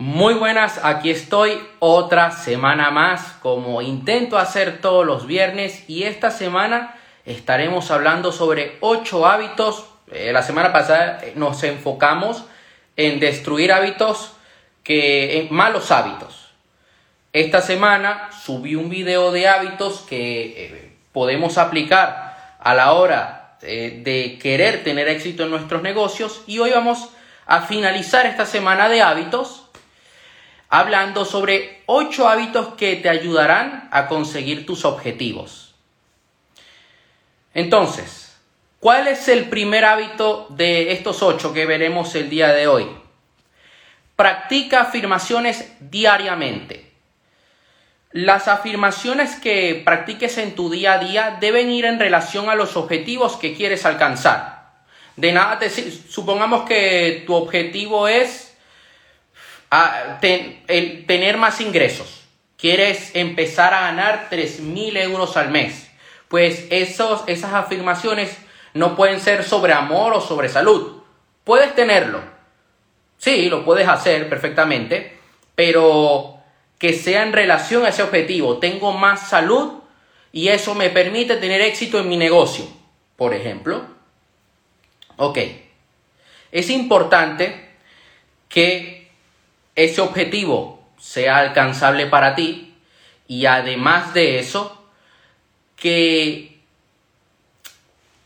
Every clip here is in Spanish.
Muy buenas, aquí estoy otra semana más como intento hacer todos los viernes y esta semana estaremos hablando sobre 8 hábitos. Eh, la semana pasada eh, nos enfocamos en destruir hábitos que malos hábitos. Esta semana subí un video de hábitos que eh, podemos aplicar a la hora de querer tener éxito en nuestros negocios y hoy vamos a finalizar esta semana de hábitos hablando sobre 8 hábitos que te ayudarán a conseguir tus objetivos. Entonces, ¿cuál es el primer hábito de estos 8 que veremos el día de hoy? Practica afirmaciones diariamente. Las afirmaciones que practiques en tu día a día deben ir en relación a los objetivos que quieres alcanzar. De nada te supongamos que tu objetivo es el tener más ingresos, quieres empezar a ganar 3.000 euros al mes, pues esos, esas afirmaciones no pueden ser sobre amor o sobre salud. Puedes tenerlo, sí, lo puedes hacer perfectamente, pero que sea en relación a ese objetivo. Tengo más salud y eso me permite tener éxito en mi negocio, por ejemplo. Ok, es importante que ese objetivo sea alcanzable para ti y además de eso, que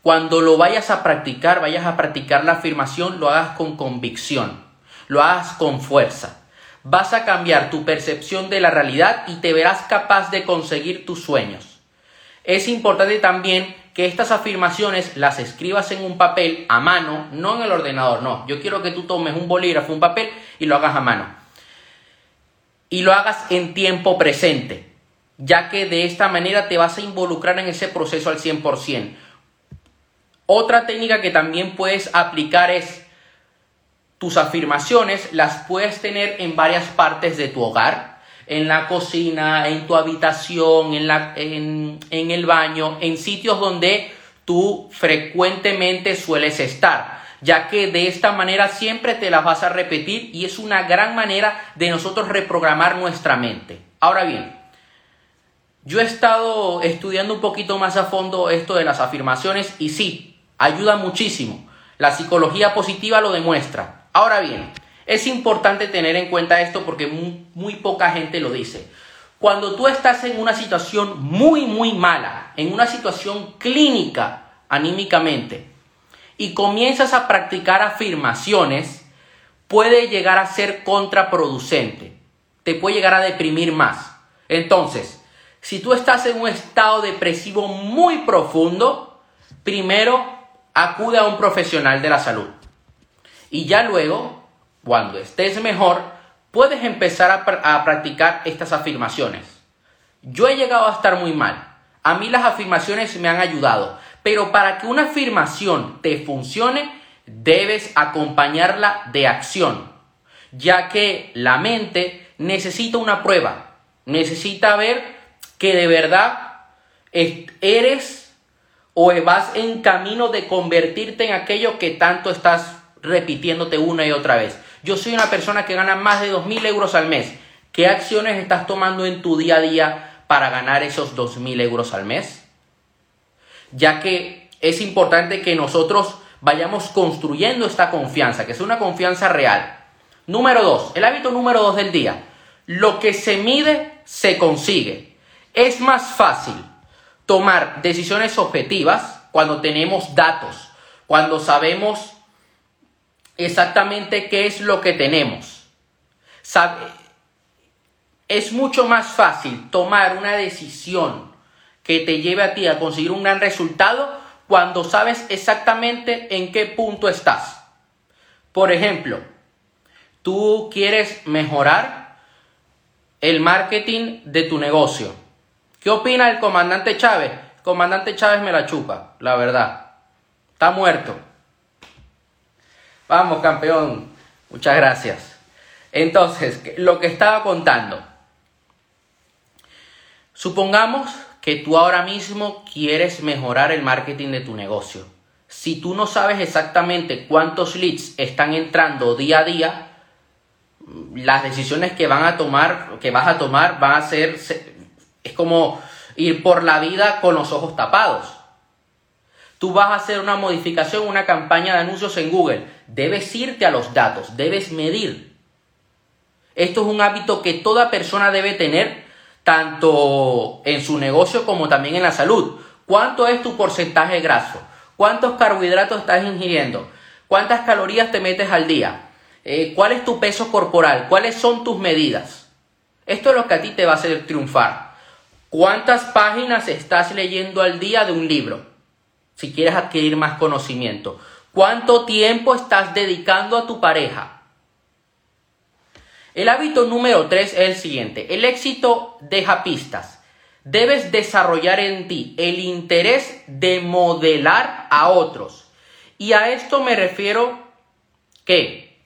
cuando lo vayas a practicar, vayas a practicar la afirmación, lo hagas con convicción, lo hagas con fuerza. Vas a cambiar tu percepción de la realidad y te verás capaz de conseguir tus sueños. Es importante también que estas afirmaciones las escribas en un papel a mano, no en el ordenador, no. Yo quiero que tú tomes un bolígrafo, un papel y lo hagas a mano y lo hagas en tiempo presente, ya que de esta manera te vas a involucrar en ese proceso al 100%. Otra técnica que también puedes aplicar es tus afirmaciones, las puedes tener en varias partes de tu hogar, en la cocina, en tu habitación, en, la, en, en el baño, en sitios donde tú frecuentemente sueles estar ya que de esta manera siempre te las vas a repetir y es una gran manera de nosotros reprogramar nuestra mente. Ahora bien, yo he estado estudiando un poquito más a fondo esto de las afirmaciones y sí, ayuda muchísimo. La psicología positiva lo demuestra. Ahora bien, es importante tener en cuenta esto porque muy, muy, poca gente lo dice. Cuando tú estás en una situación muy, muy mala, en una situación clínica anímicamente, y comienzas a practicar afirmaciones, puede llegar a ser contraproducente. Te puede llegar a deprimir más. Entonces, si tú estás en un estado depresivo muy profundo, primero acude a un profesional de la salud. Y ya luego, cuando estés mejor, puedes empezar a, practicar estas afirmaciones. Yo he llegado a estar muy mal. A mí las afirmaciones me han ayudado. Pero para que una afirmación te funcione, debes acompañarla de acción, ya que la mente necesita una prueba, necesita ver que de verdad eres o vas en camino de convertirte en aquello que tanto estás repitiéndote una y otra vez. Yo soy una persona que gana más de 2.000 euros al mes. ¿Qué acciones estás tomando en tu día a día para ganar esos 2.000 euros al mes? Ya que es importante que nosotros vayamos construyendo esta confianza, que es una confianza real. Número dos, el hábito número dos del día. Lo que se mide, se consigue. Es más fácil tomar decisiones objetivas cuando tenemos datos, cuando sabemos exactamente qué es lo que tenemos. es mucho más fácil tomar una decisión que te lleve a ti a conseguir un gran resultado cuando sabes exactamente en qué punto estás. Por ejemplo, tú quieres mejorar el marketing de tu negocio. ¿Qué opina el comandante Chávez? El comandante Chávez me la chupa, la verdad. Está muerto. Vamos, campeón. Muchas gracias. Entonces, lo que estaba contando. Supongamos que tú ahora mismo quieres mejorar el marketing de tu negocio. Si tú no sabes exactamente cuántos leads están entrando día a día, las decisiones que van a tomar, que vas a tomar, van a ser, es como ir por la vida con los ojos tapados. Tú vas a hacer una modificación, una campaña de anuncios en Google. Debes irte a los datos, debes medir. Esto es un hábito que toda persona debe tener, tanto en su negocio como también en la salud. ¿Cuánto es tu porcentaje graso? ¿Cuántos carbohidratos estás ingiriendo? ¿Cuántas calorías te metes al día? Eh, ¿Cuál es tu peso corporal? ¿Cuáles son tus medidas? Esto es lo que a ti te va a hacer triunfar. ¿Cuántas páginas estás leyendo al día de un libro? Si quieres adquirir más conocimiento. ¿Cuánto tiempo estás dedicando a tu pareja? El hábito número 3 es el siguiente. El éxito deja pistas. Debes desarrollar en ti el interés de modelar a otros. Y a esto me refiero que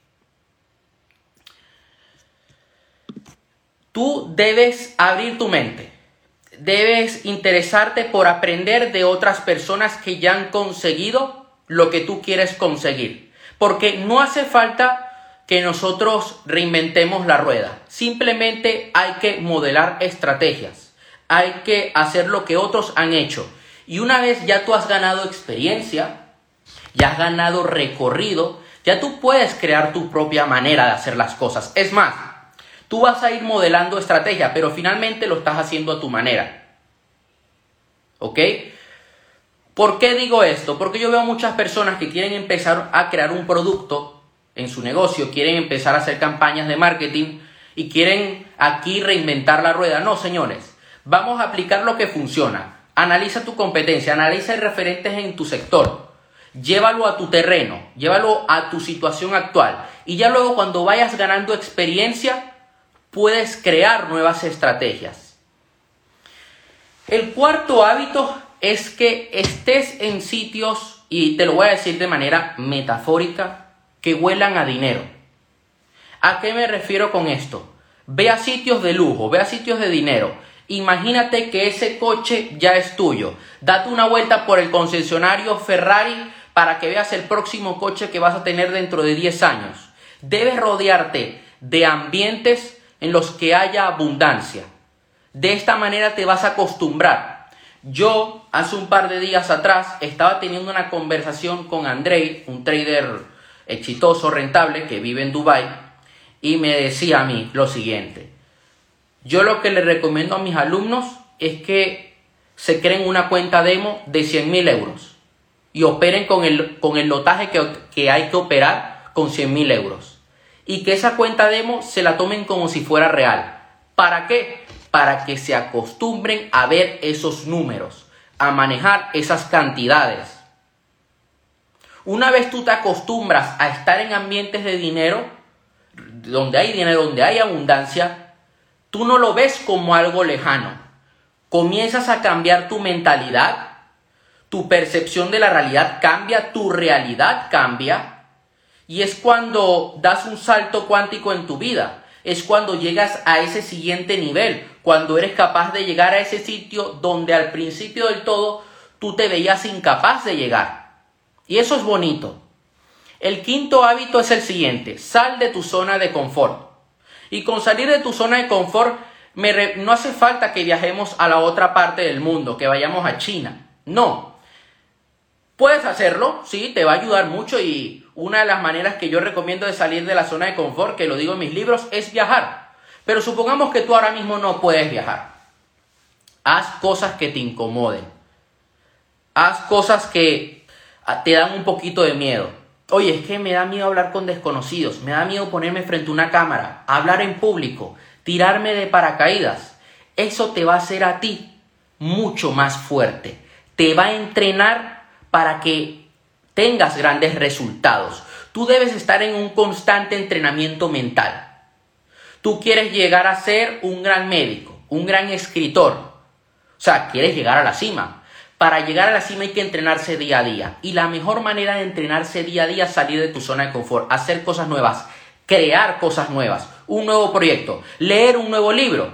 tú debes abrir tu mente. Debes interesarte por aprender de otras personas que ya han conseguido lo que tú quieres conseguir. Porque no hace falta que nosotros reinventemos la rueda. Simplemente hay que modelar estrategias. Hay que hacer lo que otros han hecho. Y una vez ya tú has ganado experiencia, ya has ganado recorrido, ya tú puedes crear tu propia manera de hacer las cosas. Es más, tú vas a ir modelando estrategia, pero finalmente lo estás haciendo a tu manera. ¿Ok? ¿Por qué digo esto? Porque yo veo muchas personas que quieren empezar a crear un producto en su negocio, quieren empezar a hacer campañas de marketing y quieren aquí reinventar la rueda. No, señores, vamos a aplicar lo que funciona. Analiza tu competencia, analiza referentes en tu sector, llévalo a tu terreno, llévalo a tu situación actual y ya luego cuando vayas ganando experiencia puedes crear nuevas estrategias. El cuarto hábito es que estés en sitios, y te lo voy a decir de manera metafórica, que huelan a dinero. ¿A qué me refiero con esto? Ve a sitios de lujo, ve a sitios de dinero. Imagínate que ese coche ya es tuyo. Date una vuelta por el concesionario Ferrari para que veas el próximo coche que vas a tener dentro de 10 años. Debes rodearte de ambientes en los que haya abundancia. De esta manera te vas a acostumbrar. Yo hace un par de días atrás estaba teniendo una conversación con Andrei, un trader exitoso, rentable, que vive en Dubai y me decía a mí lo siguiente. Yo lo que le recomiendo a mis alumnos es que se creen una cuenta demo de 100 mil euros y operen con el, con el lotaje que, que hay que operar con 100 mil euros. Y que esa cuenta demo se la tomen como si fuera real. ¿Para qué? Para que se acostumbren a ver esos números, a manejar esas cantidades una vez tú te acostumbras a estar en ambientes de dinero, donde hay dinero, donde hay abundancia, tú no lo ves como algo lejano. Comienzas a cambiar tu mentalidad, tu percepción de la realidad cambia, tu realidad cambia, y es cuando das un salto cuántico en tu vida, es cuando llegas a ese siguiente nivel, cuando eres capaz de llegar a ese sitio donde al principio del todo tú te veías incapaz de llegar. Y eso es bonito. El quinto hábito es el siguiente, sal de tu zona de confort. Y con salir de tu zona de confort, no hace falta que viajemos a la otra parte del mundo, que vayamos a China. No. Puedes hacerlo, sí, te va a ayudar mucho y una de las maneras que yo recomiendo de salir de la zona de confort, que lo digo en mis libros, es viajar. Pero supongamos que tú ahora mismo no puedes viajar. Haz cosas que te incomoden. Haz cosas que te dan un poquito de miedo. Oye, es que me da miedo hablar con desconocidos, me da miedo ponerme frente a una cámara, hablar en público, tirarme de paracaídas. Eso te va a hacer a ti mucho más fuerte. Te va a entrenar para que tengas grandes resultados. Tú debes estar en un constante entrenamiento mental. Tú quieres llegar a ser un gran médico, un gran escritor. O sea, quieres llegar a la cima. Para llegar a la cima hay que entrenarse día a día. Y la mejor manera de entrenarse día a día es salir de tu zona de confort, hacer cosas nuevas, crear cosas nuevas, un nuevo proyecto, leer un nuevo libro,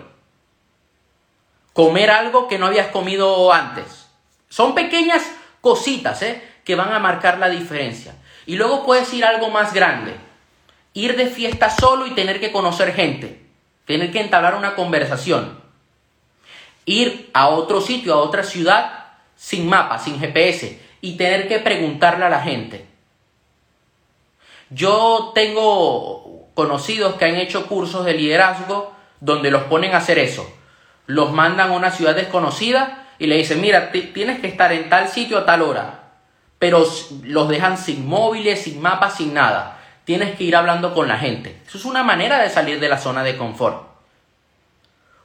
comer algo que no habías comido antes. Son pequeñas cositas ¿eh? que van a marcar la diferencia. Y luego puedes ir a algo más grande. ir de fiesta solo y tener que conocer gente, tener que entablar una conversación, ir a otro sitio, a otra ciudad, sin mapa, sin GPS, y tener que preguntarle a la gente. Yo tengo conocidos que han hecho cursos de liderazgo donde los ponen a hacer eso. Los mandan a una ciudad desconocida y le dicen, mira, tienes que estar en tal sitio a tal hora. Pero los dejan sin móviles, sin mapas, sin nada. Tienes que ir hablando con la gente. Eso es una manera de salir de la zona de confort.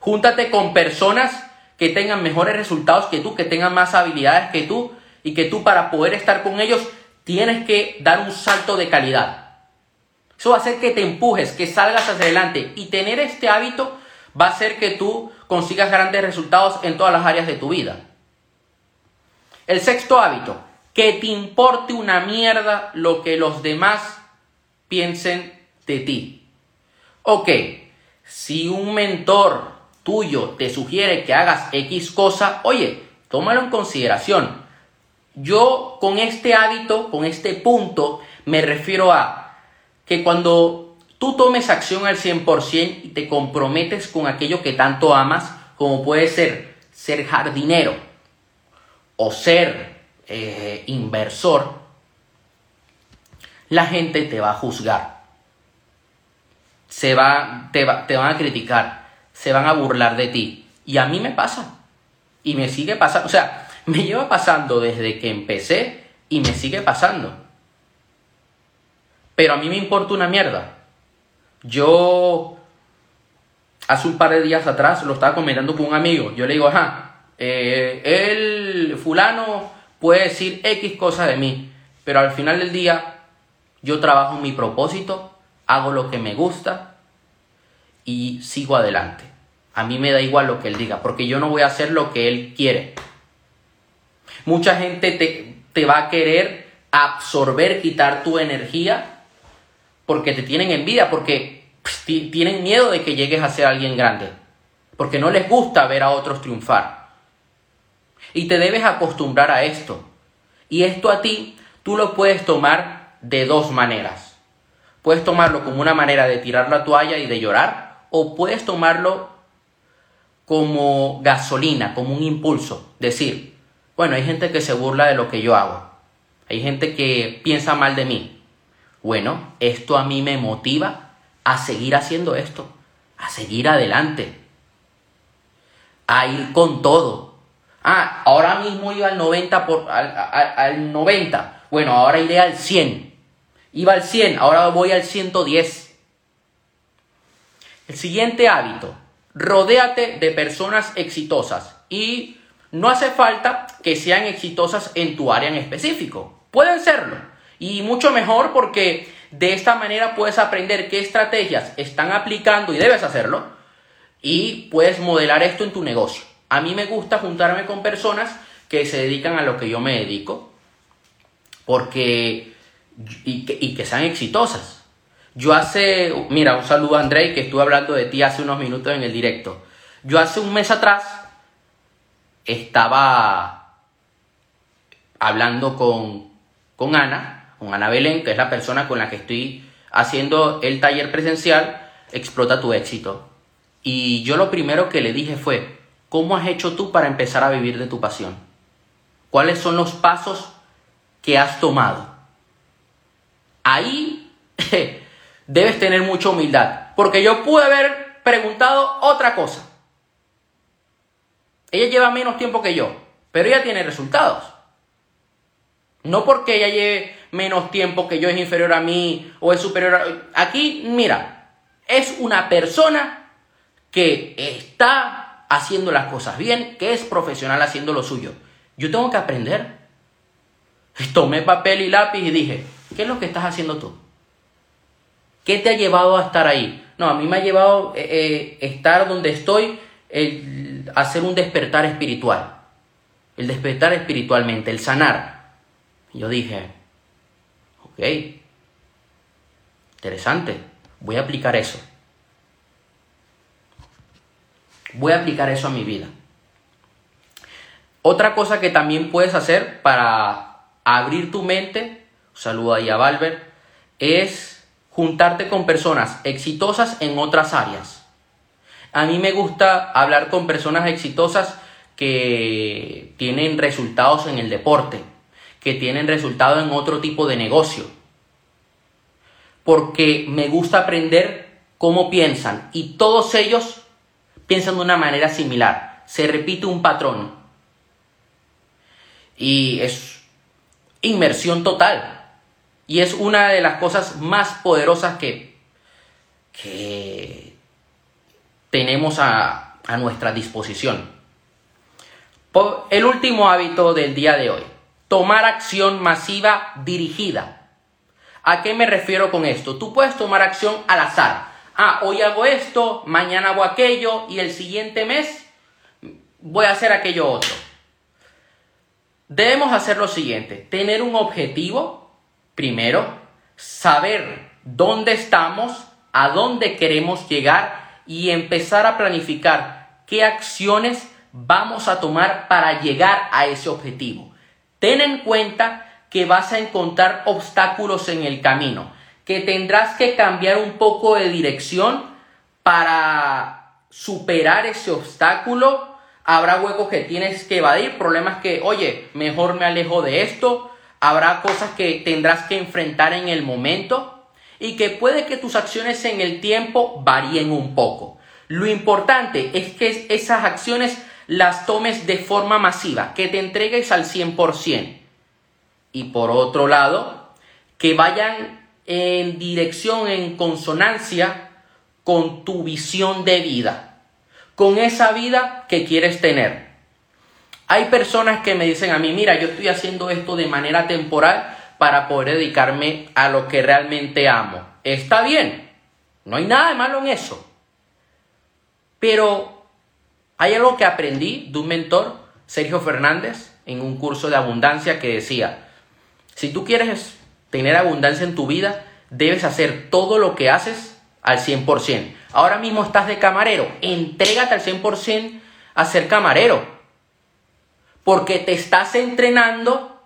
Júntate con personas que tengan mejores resultados que tú, que tengan más habilidades que tú y que tú para poder estar con ellos tienes que dar un salto de calidad. Eso va a hacer que te empujes, que salgas hacia adelante y tener este hábito va a hacer que tú consigas grandes resultados en todas las áreas de tu vida. El sexto hábito, que te importe una mierda lo que los demás piensen de ti. Ok, si un mentor tuyo te sugiere que hagas X cosa, oye, tómalo en consideración. Yo con este hábito, con este punto, me refiero a que cuando tú tomes acción al 100% y te comprometes con aquello que tanto amas, como puede ser ser jardinero o ser eh, inversor, la gente te va a juzgar. Se va, te, te van a criticar se van a burlar de ti. Y a mí me pasa. Y me sigue pasando. O sea, me lleva pasando desde que empecé y me sigue pasando. Pero a mí me importa una mierda. Yo hace un par de días atrás lo estaba comentando con un amigo. Yo le digo, ajá, eh, el fulano puede decir X cosas de mí, pero al final del día yo trabajo mi propósito, hago lo que me gusta y sigo adelante. A mí me da igual lo que él diga, porque yo no voy a hacer lo que él quiere. Mucha gente te, va a querer absorber, quitar tu energía, porque te tienen envidia, porque pues, tienen miedo de que llegues a ser alguien grande, porque no les gusta ver a otros triunfar. Y te debes acostumbrar a esto. Y esto a ti, tú lo puedes tomar de dos maneras. Puedes tomarlo como una manera de tirar la toalla y de llorar, o puedes tomarlo como gasolina, como un impulso. Decir, bueno, hay gente que se burla de lo que yo hago. Hay gente que piensa mal de mí. Bueno, esto a mí me motiva a seguir haciendo esto, a seguir adelante, a ir con todo. Ah, ahora mismo iba al 90 por, al, al 90. Bueno, ahora iré al 100. Iba al 100, ahora voy al 110. El siguiente hábito, rodéate de personas exitosas y no hace falta que sean exitosas en tu área en específico. Pueden serlo y mucho mejor porque de esta manera puedes aprender qué estrategias están aplicando y debes hacerlo y puedes modelar esto en tu negocio. A mí me gusta juntarme con personas que se dedican a lo que yo me dedico porque y que, y que sean exitosas. Yo hace, mira, un saludo a Andrei, que estuve hablando de ti hace unos minutos en el directo. Yo hace un mes atrás estaba hablando con, con Ana, con Ana Belén, que es la persona con la que estoy haciendo el taller presencial, Explota tu éxito. Y yo lo primero que le dije fue, ¿cómo has hecho tú para empezar a vivir de tu pasión? ¿Cuáles son los pasos que has tomado? Ahí debes tener mucha humildad. Porque yo pude haber preguntado otra cosa. Ella lleva menos tiempo que yo, pero ella tiene resultados. No porque ella lleve menos tiempo que yo es inferior a mí o es superior a... Aquí, mira, es una persona que está haciendo las cosas bien, que es profesional haciendo lo suyo. Yo tengo que aprender. Tomé papel y lápiz y dije, ¿qué es lo que estás haciendo tú? ¿Qué te ha llevado a estar ahí? No, a mí me ha llevado eh, eh, estar donde estoy, el, hacer un despertar espiritual. El despertar espiritualmente, el sanar. yo dije, ok, interesante, voy a aplicar eso. Voy a aplicar eso a mi vida. Otra cosa que también puedes hacer para abrir tu mente, saludo ahí a Valver, es juntarte con personas exitosas en otras áreas. A mí me gusta hablar con personas exitosas que tienen resultados en el deporte, que tienen resultados en otro tipo de negocio. Porque me gusta aprender cómo piensan y todos ellos piensan de una manera similar. Se repite un patrón. Y es inmersión total. Y es una de las cosas más poderosas que, tenemos a nuestra disposición. El último hábito del día de hoy, tomar acción masiva dirigida. ¿A qué me refiero con esto? Tú puedes tomar acción al azar. Ah, hoy hago esto, mañana hago aquello y el siguiente mes voy a hacer aquello otro. Debemos hacer lo siguiente, tener un objetivo, primero, saber dónde estamos, a dónde queremos llegar y empezar a planificar qué acciones vamos a tomar para llegar a ese objetivo. Ten en cuenta que vas a encontrar obstáculos en el camino, que tendrás que cambiar un poco de dirección para superar ese obstáculo. Habrá huecos que tienes que evadir, problemas que, oye, mejor me alejo de esto. Habrá cosas que tendrás que enfrentar en el momento y que puede que tus acciones en el tiempo varíen un poco. Lo importante es que esas acciones las tomes de forma masiva, que te entregues al 100%. Y por otro lado, que vayan en dirección, en consonancia con tu visión de vida, con esa vida que quieres tener. Hay personas que me dicen a mí, mira, yo estoy haciendo esto de manera temporal para poder dedicarme a lo que realmente amo. Está bien, no hay nada de malo en eso. Pero hay algo que aprendí de un mentor, Sergio Fernández, en un curso de abundancia que decía, si tú quieres tener abundancia en tu vida, debes hacer todo lo que haces al 100%. Ahora mismo estás de camarero, entrégate al 100% a ser camarero, porque te estás entrenando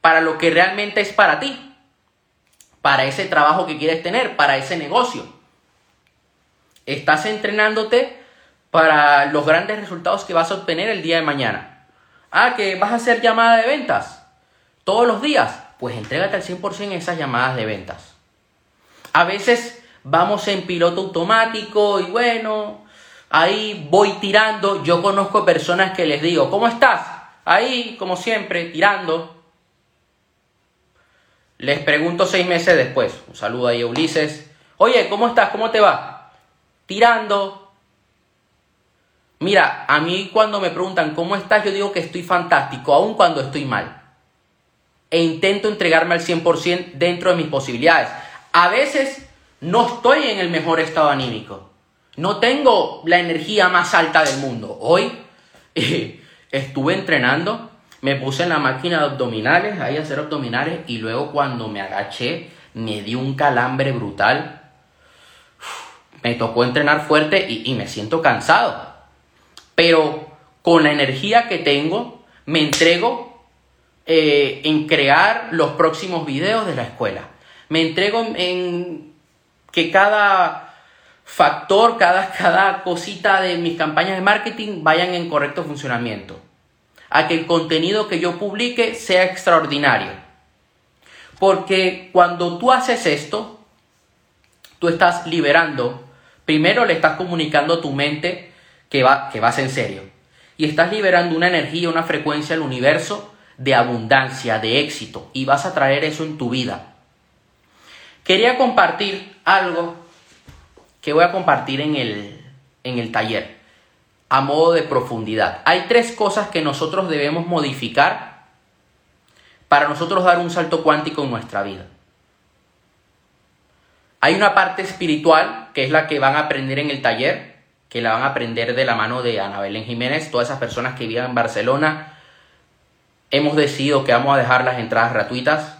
para lo que realmente es para ti, para ese trabajo que quieres tener, para ese negocio. Estás entrenándote para los grandes resultados que vas a obtener el día de mañana. Ah, que vas a hacer llamada de ventas todos los días. Pues entrégate al 100% en esas llamadas de ventas. A veces vamos en piloto automático y bueno, ahí voy tirando. Yo conozco personas que les digo, ¿cómo estás? Ahí, como siempre, tirando. Les pregunto seis meses después. Un saludo ahí a Ulises. Oye, ¿cómo estás? ¿Cómo te va? Tirando, Mira, a mí cuando me preguntan cómo estás, yo digo que estoy fantástico, aun cuando estoy mal. E intento entregarme al 100% dentro de mis posibilidades. A veces no estoy en el mejor estado anímico. No tengo la energía más alta del mundo. Hoy estuve entrenando, me puse en la máquina de abdominales, ahí a hacer abdominales, y luego cuando me agaché, me dio un calambre brutal. Me tocó entrenar fuerte y, y me siento cansado pero con la energía que tengo me entrego eh, en crear los próximos videos de la escuela. Me entrego en, que cada factor, cada, cada cosita de mis campañas de marketing vayan en correcto funcionamiento. A que el contenido que yo publique sea extraordinario. Porque cuando tú haces esto, tú estás liberando, primero le estás comunicando a tu mente que, va, que vas en serio. Y estás liberando una energía, una frecuencia al universo de abundancia, de éxito, y vas a traer eso en tu vida. Quería compartir algo que voy a compartir en el, en el taller, a modo de profundidad. Hay tres cosas que nosotros debemos modificar para nosotros dar un salto cuántico en nuestra vida. Hay una parte espiritual, que es la que van a aprender en el taller, que la van a aprender de la mano de Ana Belén Jiménez. Todas esas personas que viven en Barcelona, hemos decidido que vamos a dejar las entradas gratuitas.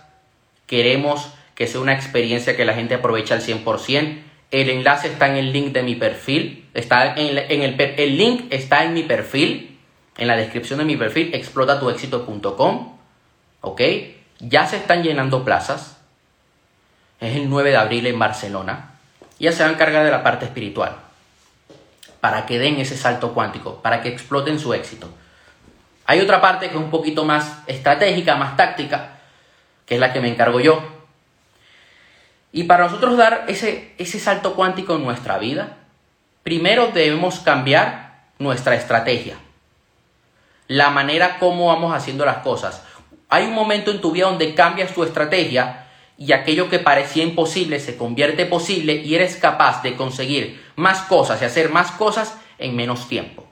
Queremos que sea una experiencia que la gente aproveche al 100%. El enlace está en el link de mi perfil. Está en, el, el link está en mi perfil, en la descripción de mi perfil, explotatuexito.com. ¿Ok? Ya se están llenando plazas. es el 9 de abril en Barcelona. Y ella se va a encargar de la parte espiritual, para que den ese salto cuántico, para que exploten su éxito. Hay otra parte que es un poquito más estratégica, más táctica, que es la que me encargo yo. Y para nosotros dar ese, ese salto cuántico en nuestra vida, primero debemos cambiar nuestra estrategia, la manera como vamos haciendo las cosas. Hay un momento en tu vida donde cambias tu estrategia y aquello que parecía imposible se convierte posible y eres capaz de conseguir más cosas y hacer más cosas en menos tiempo.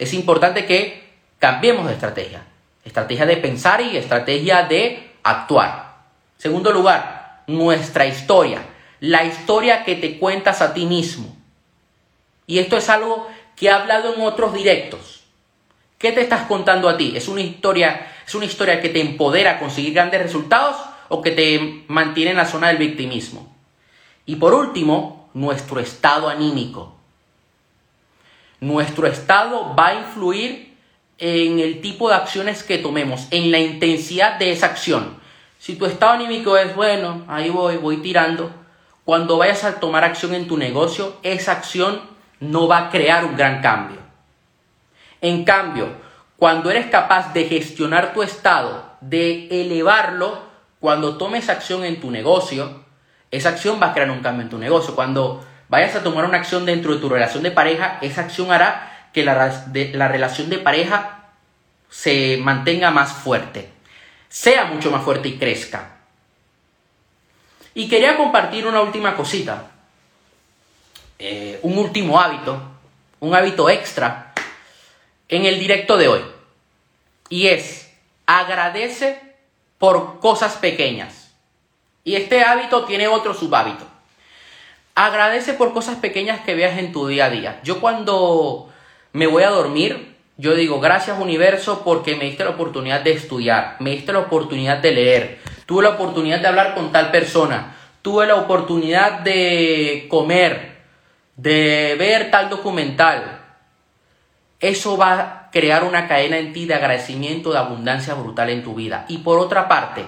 Es importante que cambiemos de estrategia. Estrategia de pensar y estrategia de actuar. Segundo lugar, nuestra historia. La historia que te cuentas a ti mismo. Y esto es algo que he hablado en otros directos. ¿Qué te estás contando a ti? ¿Es una historia, es una historia que te empodera a conseguir grandes resultados o que te mantiene en la zona del victimismo? Y por último, nuestro estado anímico. Nuestro estado va a influir en el tipo de acciones que tomemos, en la intensidad de esa acción. Si tu estado anímico es bueno, ahí voy, voy tirando, cuando vayas a tomar acción en tu negocio, esa acción no va a crear un gran cambio. En cambio, cuando eres capaz de gestionar tu estado, de elevarlo, cuando tomes acción en tu negocio, esa acción va a crear un cambio en tu negocio. Cuando vayas a tomar una acción dentro de tu relación de pareja, esa acción hará que la, la relación de pareja se mantenga más fuerte, sea mucho más fuerte y crezca. Y quería compartir una última cosita, eh, un último hábito, un hábito extra en el directo de hoy. Y es, agradece por cosas pequeñas. Y este hábito tiene otro subhábito. Agradece por cosas pequeñas que veas en tu día a día. Yo cuando me voy a dormir, yo digo, gracias universo porque me diste la oportunidad de estudiar, me diste la oportunidad de leer, tuve la oportunidad de hablar con tal persona, tuve la oportunidad de comer, de ver tal documental. Eso va a crear una cadena en ti de agradecimiento, de abundancia brutal en tu vida. Y por otra parte,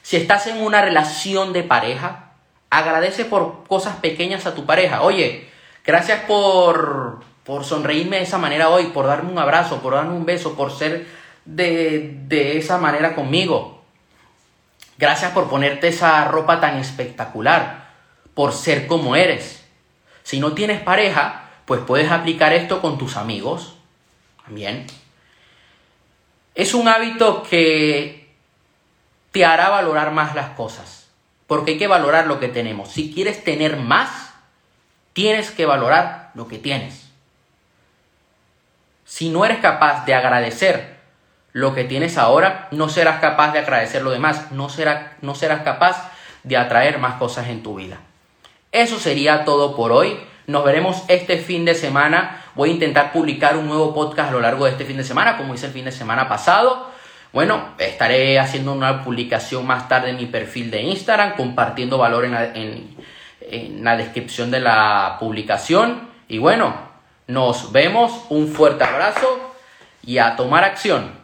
si estás en una relación de pareja, agradece por cosas pequeñas a tu pareja. Oye, gracias por por sonreírme de esa manera hoy, por darme un abrazo, por darme un beso, por ser de, de esa manera conmigo. Gracias por ponerte esa ropa tan espectacular, por ser como eres. Si no tienes pareja, pues puedes aplicar esto con tus amigos. También. Es un hábito que te hará valorar más las cosas. Porque hay que valorar lo que tenemos. Si quieres tener más, tienes que valorar lo que tienes. Si no eres capaz de agradecer lo que tienes ahora, no serás capaz de agradecer lo demás, no, no serás capaz de atraer más cosas en tu vida. Eso sería todo por hoy. Nos veremos este fin de semana. Voy a intentar publicar un nuevo podcast a lo largo de este fin de semana, como hice el fin de semana pasado. Bueno, estaré haciendo una publicación más tarde en mi perfil de Instagram, compartiendo valor en en la descripción de la publicación. Y bueno, nos vemos, un fuerte abrazo y a tomar acción.